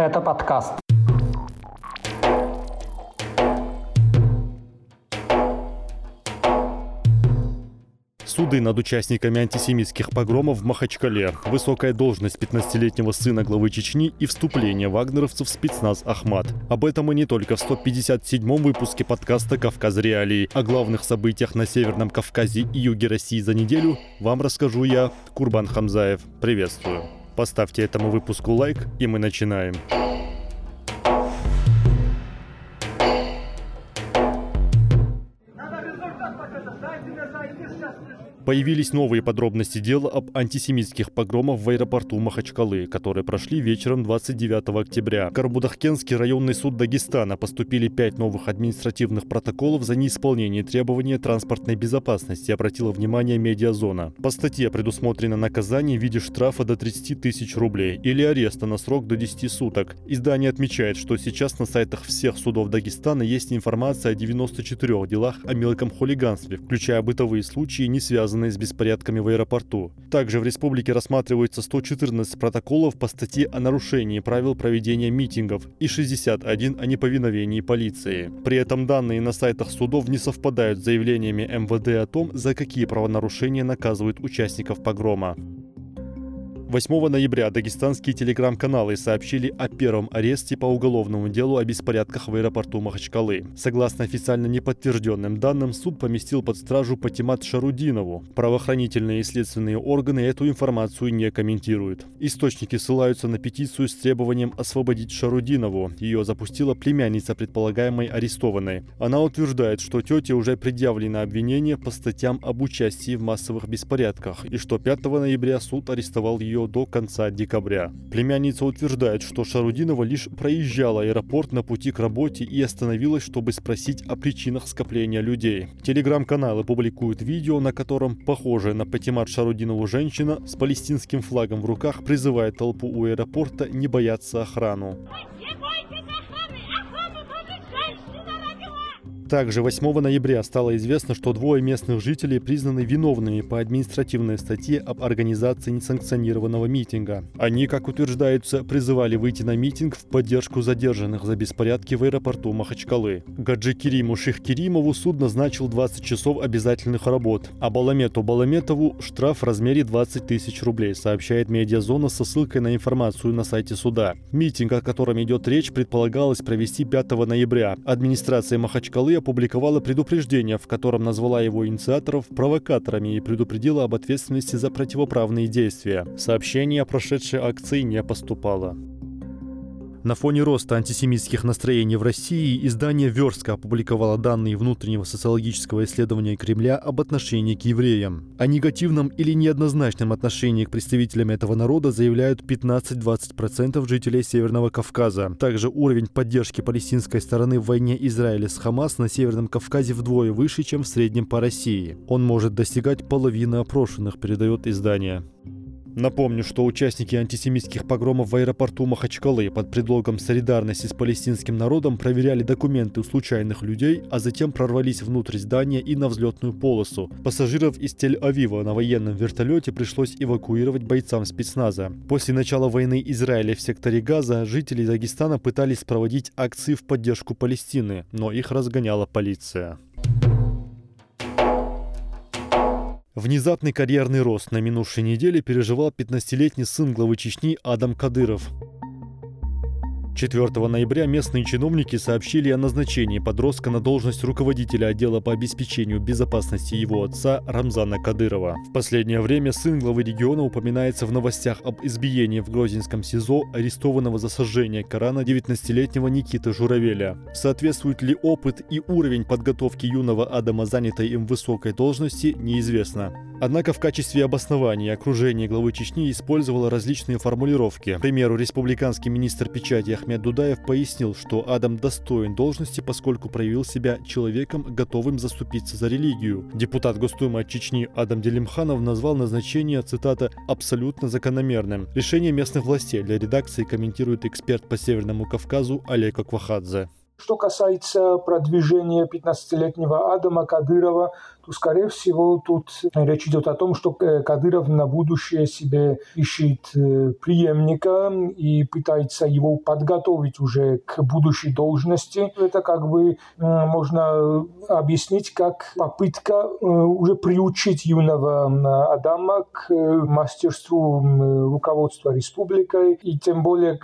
Гэта падкаст. Суды над участниками антисемитских погромов в Махачкале, высокая должность 15-летнего сына главы Чечни и вступление вагнеровцев в спецназ «Ахмат». Об этом и не только в 157-м выпуске подкаста «Кавказ реалии». О главных событиях на Северном Кавказе и юге России за неделю вам расскажу я, Курбан Хамзаев. Приветствую. Поставьте этому выпуску лайк, и мы начинаем. Появились новые подробности дела об антисемитских погромах в аэропорту Махачкалы, которые прошли вечером 29 октября. В Карбудахкенский районный суд Дагестана поступили пять новых административных протоколов за неисполнение требований транспортной безопасности, обратила внимание медиазона. По статье предусмотрено наказание в виде штрафа до 30 тысяч рублей или ареста на срок до 10 суток. Издание отмечает, что сейчас на сайтах всех судов Дагестана есть информация о 94 делах о мелком хулиганстве, включая бытовые случаи, не связанные связанные с беспорядками в аэропорту. Также в республике рассматривается 114 протоколов по статье о нарушении правил проведения митингов и 61 о неповиновении полиции. При этом данные на сайтах судов не совпадают с заявлениями МВД о том, за какие правонарушения наказывают участников погрома. 8 ноября дагестанские телеграм-каналы сообщили о первом аресте по уголовному делу о беспорядках в аэропорту Махачкалы. Согласно официально неподтвержденным данным, суд поместил под стражу Патимат Шарудинову. Правоохранительные и следственные органы эту информацию не комментируют. Источники ссылаются на петицию с требованием освободить Шарудинову. Ее запустила племянница предполагаемой арестованной. Она утверждает, что тете уже предъявлено обвинение по статьям об участии в массовых беспорядках и что 5 ноября суд арестовал ее ее до конца декабря. Племянница утверждает, что Шарудинова лишь проезжала аэропорт на пути к работе и остановилась, чтобы спросить о причинах скопления людей. Телеграм-каналы публикуют видео, на котором похожая на Патимат Шарудинову женщина с палестинским флагом в руках призывает толпу у аэропорта не бояться охрану. Также 8 ноября стало известно, что двое местных жителей признаны виновными по административной статье об организации несанкционированного митинга. Они, как утверждается, призывали выйти на митинг в поддержку задержанных за беспорядки в аэропорту Махачкалы. Гаджи Кериму Ших Керимову суд назначил 20 часов обязательных работ, а Баламету Баламетову штраф в размере 20 тысяч рублей, сообщает медиазона со ссылкой на информацию на сайте суда. Митинг, о котором идет речь, предполагалось провести 5 ноября. Администрация Махачкалы опубликовала предупреждение, в котором назвала его инициаторов провокаторами и предупредила об ответственности за противоправные действия. Сообщение о прошедшей акции не поступало. На фоне роста антисемитских настроений в России издание «Верстка» опубликовало данные внутреннего социологического исследования Кремля об отношении к евреям. О негативном или неоднозначном отношении к представителям этого народа заявляют 15-20% жителей Северного Кавказа. Также уровень поддержки палестинской стороны в войне Израиля с Хамас на Северном Кавказе вдвое выше, чем в среднем по России. Он может достигать половины опрошенных, передает издание. Напомню, что участники антисемитских погромов в аэропорту Махачкалы под предлогом солидарности с палестинским народом проверяли документы у случайных людей, а затем прорвались внутрь здания и на взлетную полосу. Пассажиров из Тель-Авива на военном вертолете пришлось эвакуировать бойцам спецназа. После начала войны Израиля в секторе Газа жители Дагестана пытались проводить акции в поддержку Палестины, но их разгоняла полиция. Внезапный карьерный рост на минувшей неделе переживал 15-летний сын главы Чечни Адам Кадыров. 4 ноября местные чиновники сообщили о назначении подростка на должность руководителя отдела по обеспечению безопасности его отца Рамзана Кадырова. В последнее время сын главы региона упоминается в новостях об избиении в Грозинском СИЗО арестованного за сожжение Корана 19-летнего Никиты Журавеля. Соответствует ли опыт и уровень подготовки юного Адама занятой им высокой должности, неизвестно. Однако в качестве обоснования окружение главы Чечни использовало различные формулировки. К примеру, республиканский министр печати Ахмед Дудаев пояснил, что Адам достоин должности, поскольку проявил себя человеком, готовым заступиться за религию. Депутат Госдумы от Чечни Адам Делимханов назвал назначение, цитата, «абсолютно закономерным». Решение местных властей для редакции комментирует эксперт по Северному Кавказу Олег Аквахадзе. Что касается продвижения 15-летнего Адама Кадырова, то, скорее всего, тут речь идет о том, что Кадыров на будущее себе ищет преемника и пытается его подготовить уже к будущей должности. Это как бы можно объяснить как попытка уже приучить юного Адама к мастерству руководства республикой. И тем более,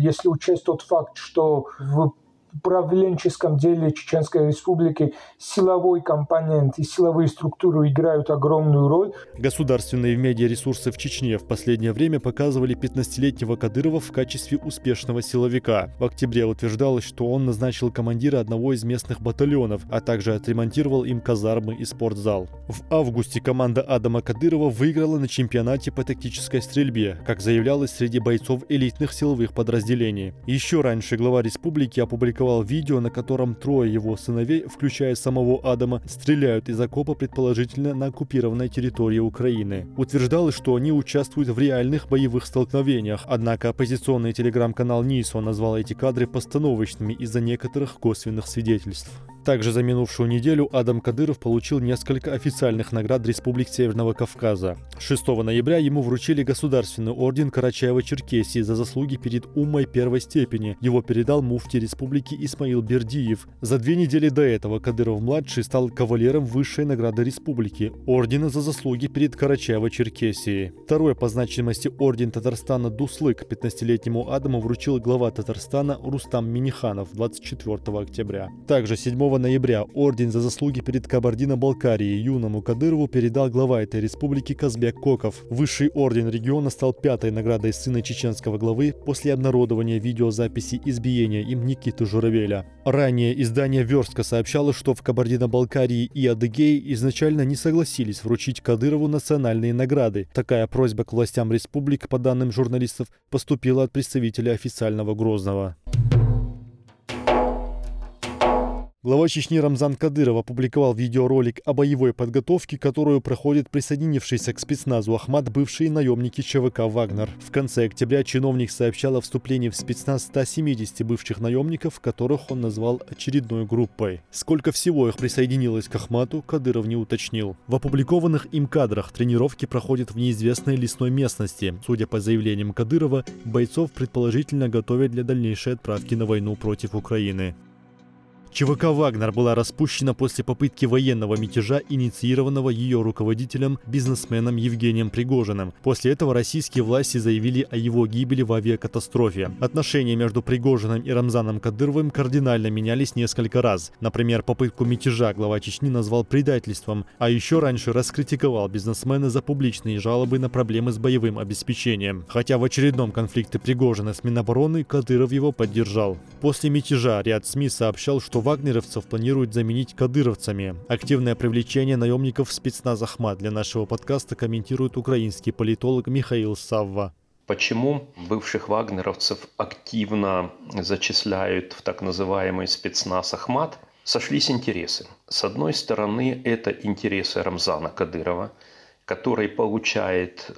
если учесть тот факт, что в управленческом деле Чеченской Республики силовой компонент и силовые структуры играют огромную роль. Государственные медиаресурсы в Чечне в последнее время показывали 15-летнего Кадырова в качестве успешного силовика. В октябре утверждалось, что он назначил командира одного из местных батальонов, а также отремонтировал им казармы и спортзал. В августе команда Адама Кадырова выиграла на чемпионате по тактической стрельбе, как заявлялось среди бойцов элитных силовых подразделений. Еще раньше глава республики опубликовал опубликовал видео, на котором трое его сыновей, включая самого Адама, стреляют из окопа предположительно на оккупированной территории Украины. Утверждалось, что они участвуют в реальных боевых столкновениях, однако оппозиционный телеграм-канал НИСО назвал эти кадры постановочными из-за некоторых косвенных свидетельств. Также за минувшую неделю Адам Кадыров получил несколько официальных наград Республик Северного Кавказа. 6 ноября ему вручили Государственный орден Карачаева-Черкесии за заслуги перед Уммой первой степени. Его передал муфти республики Исмаил Бердиев. За две недели до этого Кадыров-младший стал кавалером высшей награды республики – ордена за заслуги перед Карачаево-Черкесией. Второй по значимости орден Татарстана Дуслык 15-летнему Адаму вручил глава Татарстана Рустам Миниханов 24 октября. Также 7 ноября орден за заслуги перед Кабардино-Балкарией юному Кадырову передал глава этой республики Казбек Коков. Высший орден региона стал пятой наградой сына чеченского главы после обнародования видеозаписи избиения им Никиты Журавеля. Ранее издание «Верстка» сообщало, что в Кабардино-Балкарии и Адыгее изначально не согласились вручить Кадырову национальные награды. Такая просьба к властям республик, по данным журналистов, поступила от представителя официального Грозного. Глава Чечни Рамзан Кадыров опубликовал видеоролик о боевой подготовке, которую проходит присоединившийся к спецназу Ахмат бывшие наемники ЧВК «Вагнер». В конце октября чиновник сообщал о вступлении в спецназ 170 бывших наемников, которых он назвал очередной группой. Сколько всего их присоединилось к Ахмату, Кадыров не уточнил. В опубликованных им кадрах тренировки проходят в неизвестной лесной местности. Судя по заявлениям Кадырова, бойцов предположительно готовят для дальнейшей отправки на войну против Украины. ЧВК «Вагнер» была распущена после попытки военного мятежа, инициированного ее руководителем, бизнесменом Евгением Пригожиным. После этого российские власти заявили о его гибели в авиакатастрофе. Отношения между Пригожиным и Рамзаном Кадыровым кардинально менялись несколько раз. Например, попытку мятежа глава Чечни назвал предательством, а еще раньше раскритиковал бизнесмена за публичные жалобы на проблемы с боевым обеспечением. Хотя в очередном конфликте Пригожина с Минобороны Кадыров его поддержал. После мятежа ряд СМИ сообщал, что вагнеровцев планируют заменить кадыровцами. Активное привлечение наемников в спецназ Ахмат для нашего подкаста комментирует украинский политолог Михаил Савва. Почему бывших вагнеровцев активно зачисляют в так называемый спецназ Ахмат? Сошлись интересы. С одной стороны, это интересы Рамзана Кадырова – который получает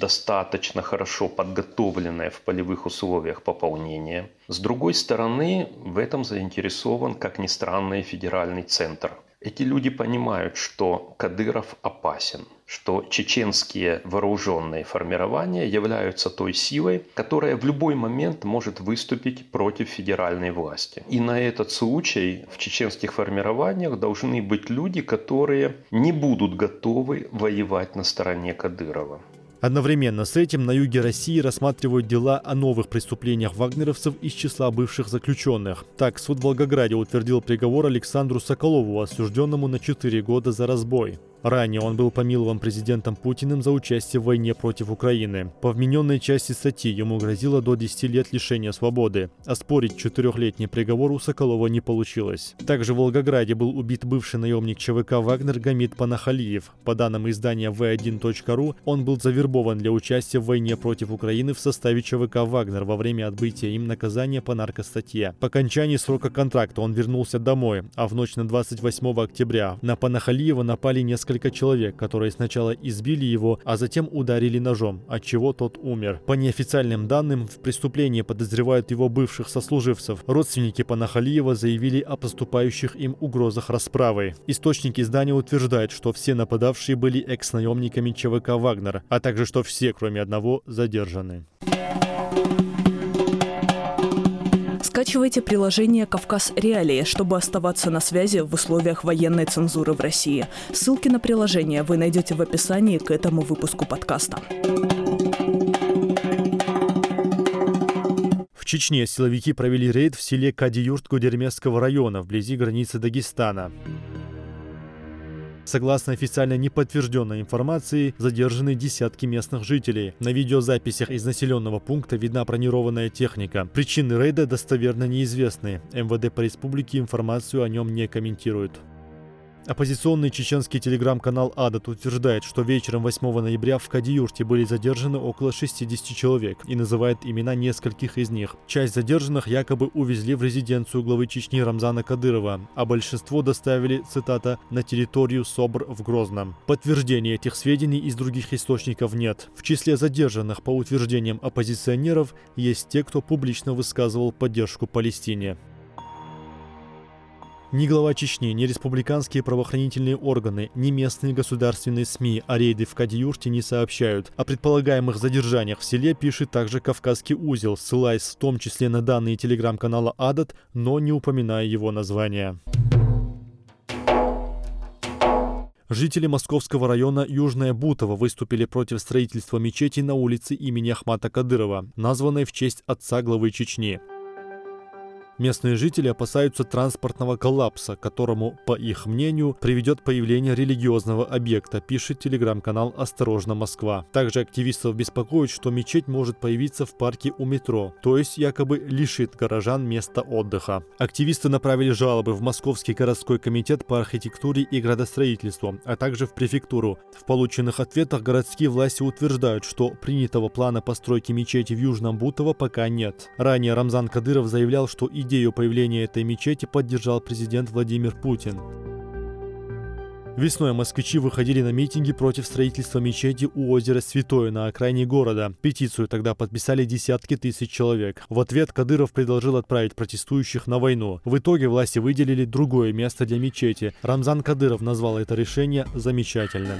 достаточно хорошо подготовленное в полевых условиях пополнение. С другой стороны, в этом заинтересован, как ни странно, и федеральный центр – эти люди понимают, что Кадыров опасен, что чеченские вооруженные формирования являются той силой, которая в любой момент может выступить против федеральной власти. И на этот случай в чеченских формированиях должны быть люди, которые не будут готовы воевать на стороне Кадырова. Одновременно с этим на юге России рассматривают дела о новых преступлениях вагнеровцев из числа бывших заключенных. Так, суд в Волгограде утвердил приговор Александру Соколову, осужденному на 4 года за разбой. Ранее он был помилован президентом Путиным за участие в войне против Украины. По вмененной части статьи ему грозило до 10 лет лишения свободы. Оспорить четырехлетний приговор у Соколова не получилось. Также в Волгограде был убит бывший наемник ЧВК «Вагнер» Гамид Панахалиев. По данным издания v1.ru, он был завербован для участия в войне против Украины в составе ЧВК «Вагнер» во время отбытия им наказания по наркостатье. По окончании срока контракта он вернулся домой, а в ночь на 28 октября на Панахалиева напали несколько несколько человек, которые сначала избили его, а затем ударили ножом, от чего тот умер. По неофициальным данным, в преступлении подозревают его бывших сослуживцев. Родственники Панахалиева заявили о поступающих им угрозах расправы. Источники издания утверждают, что все нападавшие были экс-наемниками ЧВК «Вагнер», а также что все, кроме одного, задержаны. Скачивайте приложение «Кавказ Реалии», чтобы оставаться на связи в условиях военной цензуры в России. Ссылки на приложение вы найдете в описании к этому выпуску подкаста. В Чечне силовики провели рейд в селе Кадиюрт Гудермесского района вблизи границы Дагестана. Согласно официально неподтвержденной информации, задержаны десятки местных жителей. На видеозаписях из населенного пункта видна бронированная техника. Причины рейда достоверно неизвестны. МВД по республике информацию о нем не комментирует. Оппозиционный чеченский телеграм-канал «Адат» утверждает, что вечером 8 ноября в Кадиюрте были задержаны около 60 человек и называет имена нескольких из них. Часть задержанных якобы увезли в резиденцию главы Чечни Рамзана Кадырова, а большинство доставили, цитата, на территорию СОБР в Грозном. Подтверждения этих сведений из других источников нет. В числе задержанных, по утверждениям оппозиционеров, есть те, кто публично высказывал поддержку Палестине. Ни глава Чечни, ни республиканские правоохранительные органы, ни местные государственные СМИ о рейде в Кадиюрте не сообщают. О предполагаемых задержаниях в селе пишет также Кавказский узел, ссылаясь в том числе на данные телеграм-канала «Адат», но не упоминая его название. Жители московского района Южная Бутово выступили против строительства мечети на улице имени Ахмата Кадырова, названной в честь отца главы Чечни. Местные жители опасаются транспортного коллапса, которому, по их мнению, приведет появление религиозного объекта, пишет телеграм-канал «Осторожно, Москва». Также активистов беспокоит, что мечеть может появиться в парке у метро, то есть якобы лишит горожан места отдыха. Активисты направили жалобы в Московский городской комитет по архитектуре и градостроительству, а также в префектуру. В полученных ответах городские власти утверждают, что принятого плана постройки мечети в Южном Бутово пока нет. Ранее Рамзан Кадыров заявлял, что и Идею появления этой мечети поддержал президент Владимир Путин. Весной москвичи выходили на митинги против строительства мечети у озера Святое на окраине города. Петицию тогда подписали десятки тысяч человек. В ответ Кадыров предложил отправить протестующих на войну. В итоге власти выделили другое место для мечети. Рамзан Кадыров назвал это решение замечательным.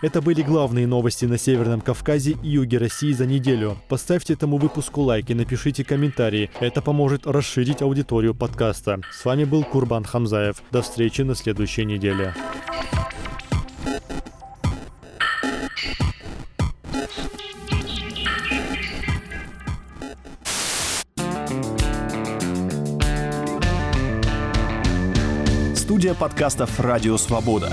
Это были главные новости на Северном Кавказе и юге России за неделю. Поставьте этому выпуску лайк и напишите комментарии. Это поможет расширить аудиторию подкаста. С вами был Курбан Хамзаев. До встречи на следующей неделе. Студия подкастов «Радио Свобода».